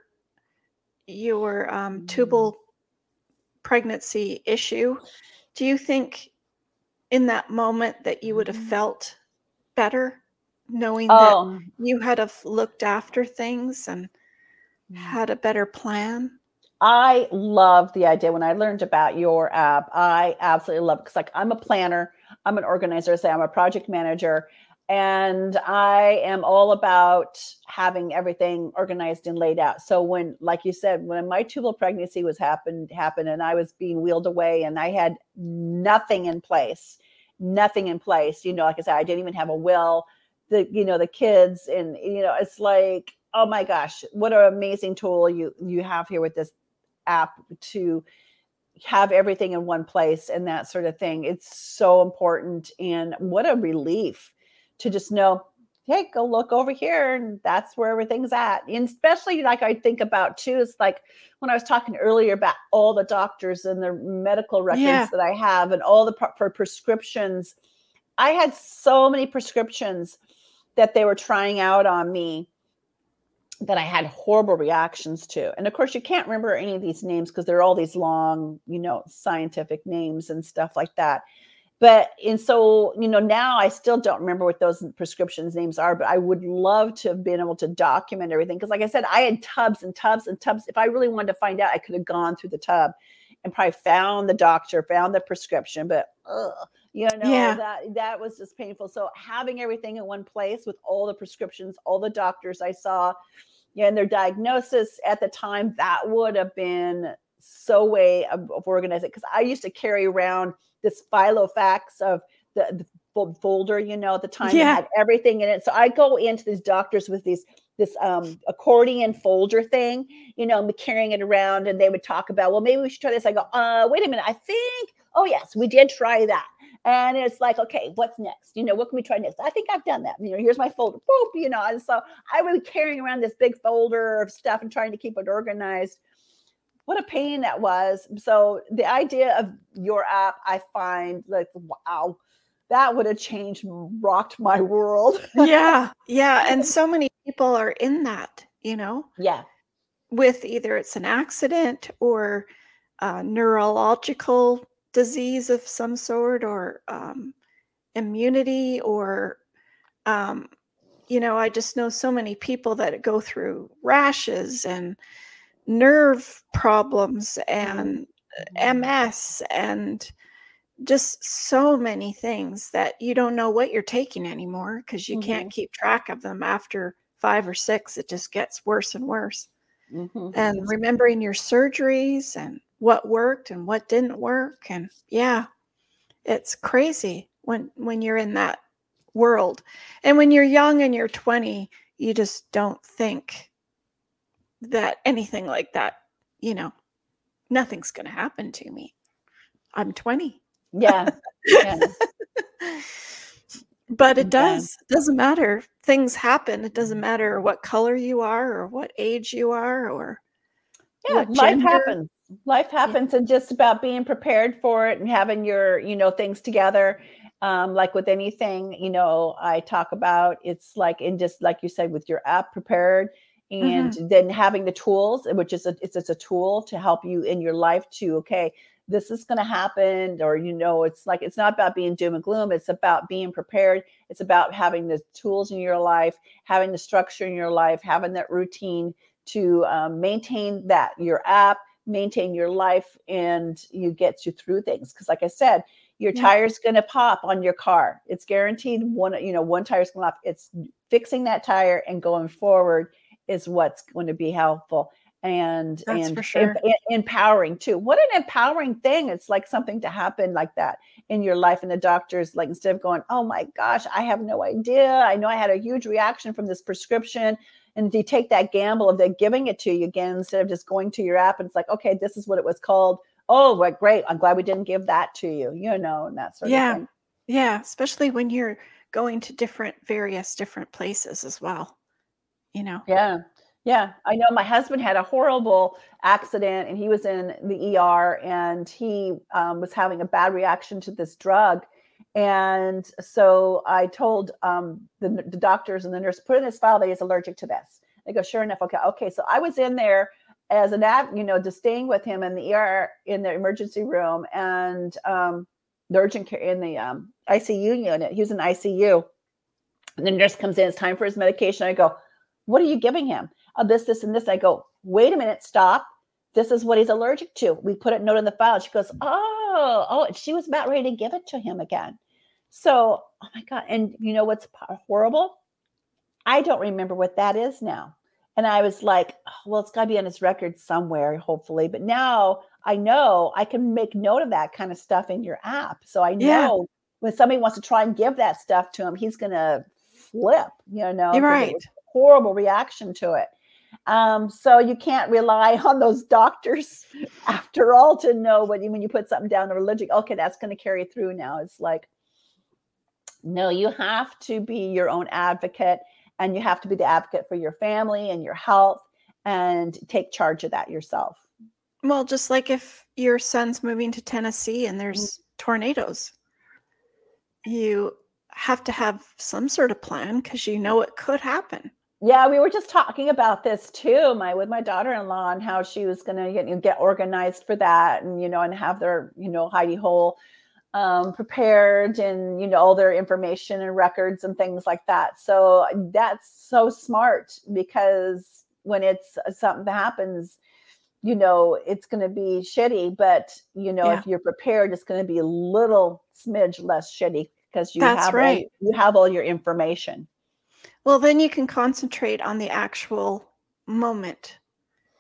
your um, tubal mm. pregnancy issue do you think in that moment that you would have mm-hmm. felt better knowing oh. that you had have looked after things and had a better plan i love the idea when i learned about your app i absolutely love it because like i'm a planner i'm an organizer I say i'm a project manager and I am all about having everything organized and laid out. So when, like you said, when my tubal pregnancy was happened happened, and I was being wheeled away, and I had nothing in place, nothing in place. You know, like I said, I didn't even have a will. The you know the kids, and you know, it's like, oh my gosh, what an amazing tool you you have here with this app to have everything in one place and that sort of thing. It's so important, and what a relief to just know, hey, go look over here, and that's where everything's at. And especially like I think about too, is like when I was talking earlier about all the doctors and the medical records yeah. that I have and all the for prescriptions. I had so many prescriptions that they were trying out on me that I had horrible reactions to. And of course, you can't remember any of these names because they're all these long, you know, scientific names and stuff like that but and so you know now i still don't remember what those prescriptions names are but i would love to have been able to document everything because like i said i had tubs and tubs and tubs if i really wanted to find out i could have gone through the tub and probably found the doctor found the prescription but ugh, you know yeah. that that was just painful so having everything in one place with all the prescriptions all the doctors i saw yeah, and their diagnosis at the time that would have been so way of, of organizing because i used to carry around this filofax of the, the folder, you know, at the time yeah. had everything in it. So I go into these doctors with these this um accordion folder thing, you know, carrying it around, and they would talk about, well, maybe we should try this. I go, uh, wait a minute, I think, oh yes, we did try that. And it's like, okay, what's next? You know, what can we try next? I think I've done that. You know, here's my folder. Boop, you know, and so I was carrying around this big folder of stuff and trying to keep it organized what a pain that was. So the idea of your app, I find like, wow, that would have changed, rocked my world. yeah. Yeah. And so many people are in that, you know? Yeah. With either it's an accident or a neurological disease of some sort or um, immunity or um, you know i just know so many people that go through rashes and nerve problems and ms and just so many things that you don't know what you're taking anymore because you mm-hmm. can't keep track of them after five or six it just gets worse and worse mm-hmm. and remembering your surgeries and what worked and what didn't work and yeah it's crazy when when you're in that world and when you're young and you're 20 you just don't think that anything like that you know nothing's going to happen to me. I'm 20 yeah, yeah. but it does. It doesn't matter. Things happen. It doesn't matter what color you are or what age you are or yeah life happens. Life happens yeah. and just about being prepared for it and having your you know things together. Um, like with anything you know i talk about it's like in just like you said with your app prepared and mm-hmm. then having the tools which is a it's, it's a tool to help you in your life to okay this is going to happen or you know it's like it's not about being doom and gloom it's about being prepared it's about having the tools in your life having the structure in your life having that routine to um, maintain that your app maintain your life and you get you through things because like i said your yeah. tire's going to pop on your car it's guaranteed one you know one tire's going to pop it's fixing that tire and going forward is what's going to be helpful and That's and sure. em- empowering too. What an empowering thing! It's like something to happen like that in your life, and the doctors like instead of going, "Oh my gosh, I have no idea. I know I had a huge reaction from this prescription," and you take that gamble of them giving it to you again instead of just going to your app and it's like, "Okay, this is what it was called." Oh, what great! I'm glad we didn't give that to you. You know, and that sort yeah. of thing. Yeah, especially when you're going to different various different places as well. You know. Yeah. Yeah, I know my husband had a horrible accident and he was in the ER and he um, was having a bad reaction to this drug. And so I told um, the, the, doctors and the nurse, put in his file that he's allergic to this. They go, sure enough, okay, okay. So I was in there as an ad, you know, just staying with him in the ER in the emergency room and um, the urgent care in the um, ICU unit. He was in ICU. And the nurse comes in, it's time for his medication. I go, what are you giving him? oh, this, this, and this. I go, wait a minute, stop. This is what he's allergic to. We put a note in the file. She goes, oh, oh, she was about ready to give it to him again. So, oh my God. And you know what's horrible? I don't remember what that is now. And I was like, oh, well, it's got to be on his record somewhere, hopefully. But now I know I can make note of that kind of stuff in your app. So I know yeah. when somebody wants to try and give that stuff to him, he's going to flip, you know, You're right. Horrible reaction to it. Um, so you can't rely on those doctors after all to know what you, when you put something down the religion, okay, that's going to carry through now. It's like, no, you have to be your own advocate and you have to be the advocate for your family and your health and take charge of that yourself. Well, just like if your son's moving to Tennessee and there's mm-hmm. tornadoes, you have to have some sort of plan because you know it could happen. Yeah, we were just talking about this too, my with my daughter-in-law and how she was gonna get you know, get organized for that and you know and have their you know hidey hole um, prepared and you know all their information and records and things like that. So that's so smart because when it's uh, something that happens, you know it's going to be shitty, but you know yeah. if you're prepared, it's going to be a little smidge less shitty because you that's have right. all, you have all your information. Well, then you can concentrate on the actual moment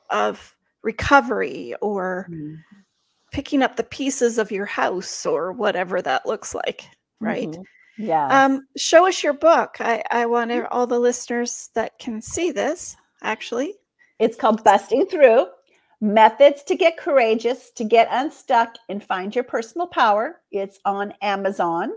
of recovery or mm. picking up the pieces of your house or whatever that looks like, right? Mm-hmm. Yeah. Um, show us your book. I, I want all the listeners that can see this actually. It's called Busting Through Methods to Get Courageous, to Get Unstuck, and Find Your Personal Power. It's on Amazon.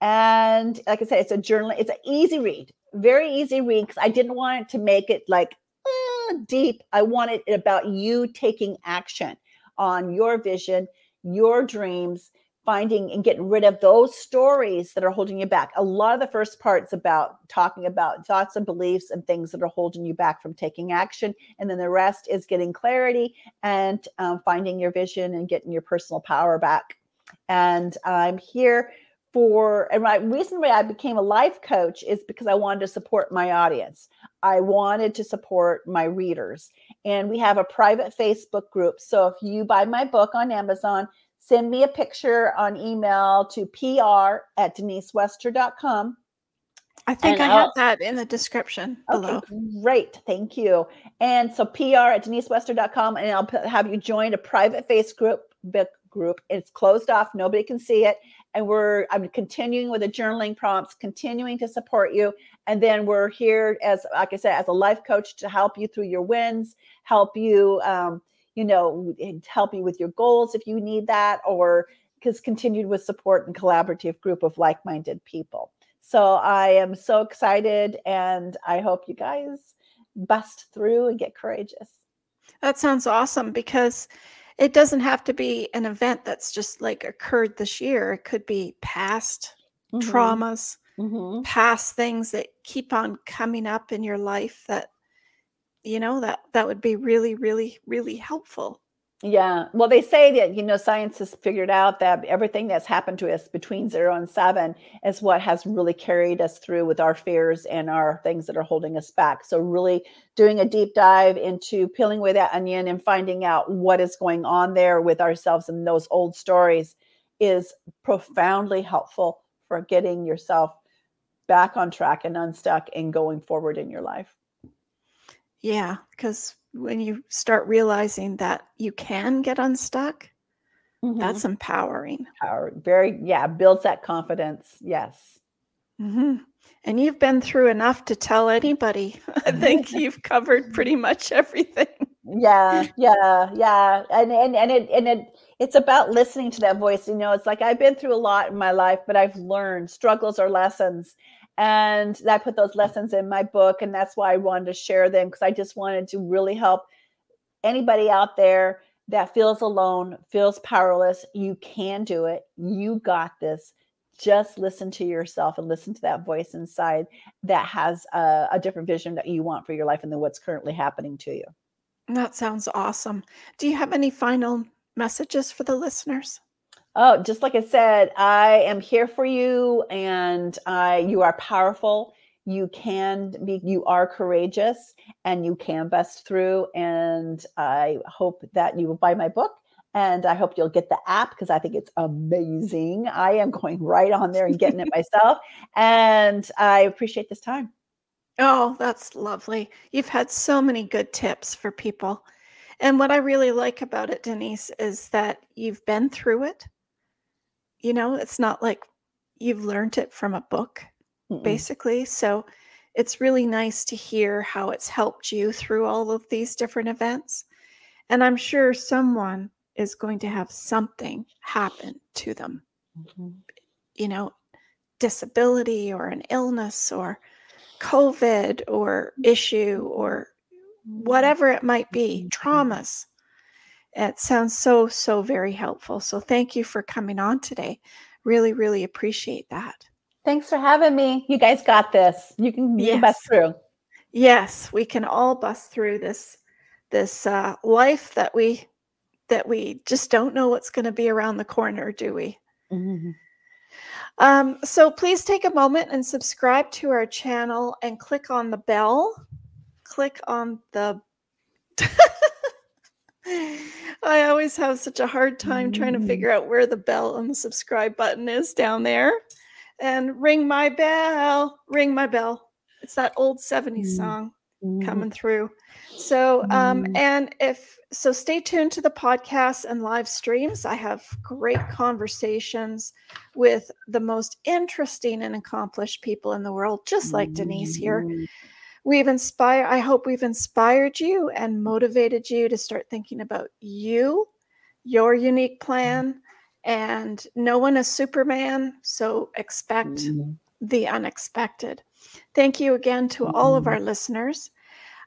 And like I said, it's a journal, it's an easy read very easy read because I didn't want it to make it like uh, deep. I wanted it about you taking action on your vision, your dreams, finding and getting rid of those stories that are holding you back. A lot of the first part's about talking about thoughts and beliefs and things that are holding you back from taking action. And then the rest is getting clarity and um, finding your vision and getting your personal power back. And I'm here for and my reason why I became a life coach is because I wanted to support my audience. I wanted to support my readers. And we have a private Facebook group. So if you buy my book on Amazon, send me a picture on email to pr at denisewester.com. I think and I have that in the description below. Okay, great. Thank you. And so pr at denisewester.com and I'll have you join a private Facebook group group. It's closed off. Nobody can see it. And we're I'm continuing with the journaling prompts, continuing to support you. And then we're here as like I said, as a life coach to help you through your wins, help you um, you know, help you with your goals if you need that, or because continued with support and collaborative group of like-minded people. So I am so excited and I hope you guys bust through and get courageous. That sounds awesome because it doesn't have to be an event that's just like occurred this year. It could be past mm-hmm. traumas, mm-hmm. past things that keep on coming up in your life that you know that that would be really really really helpful yeah. Well, they say that, you know, science has figured out that everything that's happened to us between zero and seven is what has really carried us through with our fears and our things that are holding us back. So, really doing a deep dive into peeling away that onion and finding out what is going on there with ourselves and those old stories is profoundly helpful for getting yourself back on track and unstuck and going forward in your life. Yeah. Because when you start realizing that you can get unstuck, mm-hmm. that's empowering. Power, very, yeah, builds that confidence. Yes. Mm-hmm. And you've been through enough to tell anybody. I think you've covered pretty much everything. Yeah, yeah, yeah. And and and it and it it's about listening to that voice. You know, it's like I've been through a lot in my life, but I've learned struggles are lessons and I put those lessons in my book. And that's why I wanted to share them because I just wanted to really help anybody out there that feels alone, feels powerless. You can do it. You got this. Just listen to yourself and listen to that voice inside that has a, a different vision that you want for your life and than what's currently happening to you. That sounds awesome. Do you have any final messages for the listeners? Oh, just like I said, I am here for you and I you are powerful. You can be you are courageous and you can bust through and I hope that you will buy my book and I hope you'll get the app because I think it's amazing. I am going right on there and getting it myself and I appreciate this time. Oh, that's lovely. You've had so many good tips for people. And what I really like about it, Denise, is that you've been through it you know, it's not like you've learned it from a book, Mm-mm. basically. So it's really nice to hear how it's helped you through all of these different events. And I'm sure someone is going to have something happen to them. Mm-hmm. You know, disability or an illness or COVID or issue or whatever it might be, mm-hmm. traumas. It sounds so, so very helpful. So thank you for coming on today. Really, really appreciate that. Thanks for having me. You guys got this. You can, you yes. can bust through. Yes, we can all bust through this this uh, life that we that we just don't know what's going to be around the corner, do we? Mm-hmm. Um, so please take a moment and subscribe to our channel and click on the bell. Click on the I always have such a hard time trying to mm. figure out where the bell and the subscribe button is down there. And ring my bell, ring my bell. It's that old 70s mm. song mm. coming through. So, um, and if so, stay tuned to the podcast and live streams. I have great conversations with the most interesting and accomplished people in the world, just like Denise here. We've inspired, I hope we've inspired you and motivated you to start thinking about you, your unique plan, and no one is Superman. So expect mm-hmm. the unexpected. Thank you again to mm-hmm. all of our listeners.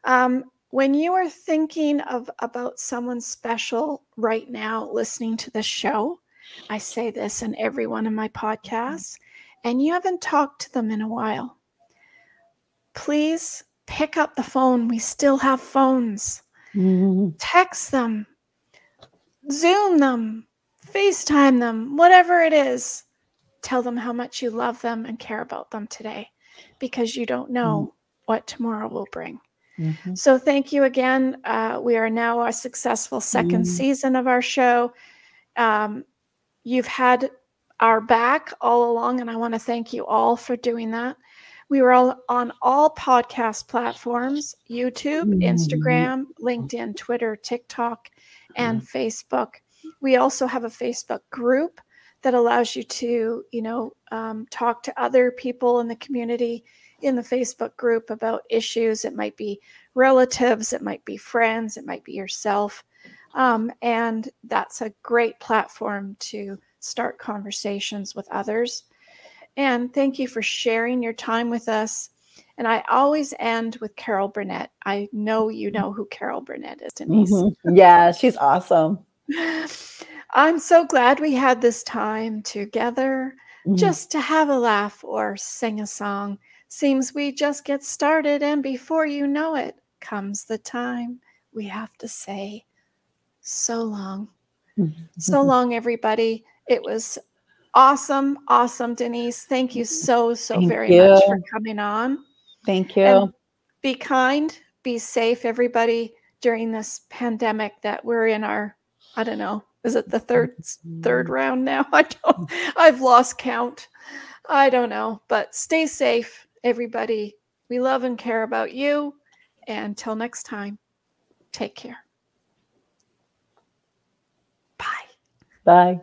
Um, when you are thinking of about someone special right now listening to the show, I say this in every one of my podcasts, and you haven't talked to them in a while please pick up the phone. We still have phones. Mm-hmm. Text them, Zoom them, FaceTime them, whatever it is. tell them how much you love them and care about them today because you don't know mm. what tomorrow will bring. Mm-hmm. So, thank you again. Uh, we are now a successful second mm. season of our show. Um, you've had our back all along, and I want to thank you all for doing that. We were all on all podcast platforms YouTube, mm-hmm. Instagram, LinkedIn, Twitter, TikTok, and mm-hmm. Facebook. We also have a Facebook group that allows you to, you know, um, talk to other people in the community in the Facebook group about issues. It might be relatives, it might be friends, it might be yourself. Um, and that's a great platform to start conversations with others. And thank you for sharing your time with us. And I always end with Carol Burnett. I know you know who Carol Burnett is, Denise. Mm-hmm. Yeah, she's awesome. I'm so glad we had this time together mm-hmm. just to have a laugh or sing a song. Seems we just get started, and before you know it, comes the time we have to say so long. Mm-hmm. So long, everybody. It was awesome, awesome, Denise. Thank you so, so Thank very you. much for coming on. Thank you. And be kind, be safe, everybody, during this pandemic that we're in our, I don't know, is it the third third mm-hmm. round now? I don't I've lost count. I don't know, but stay safe, everybody. We love and care about you. And until next time, take care. Bye. Bye.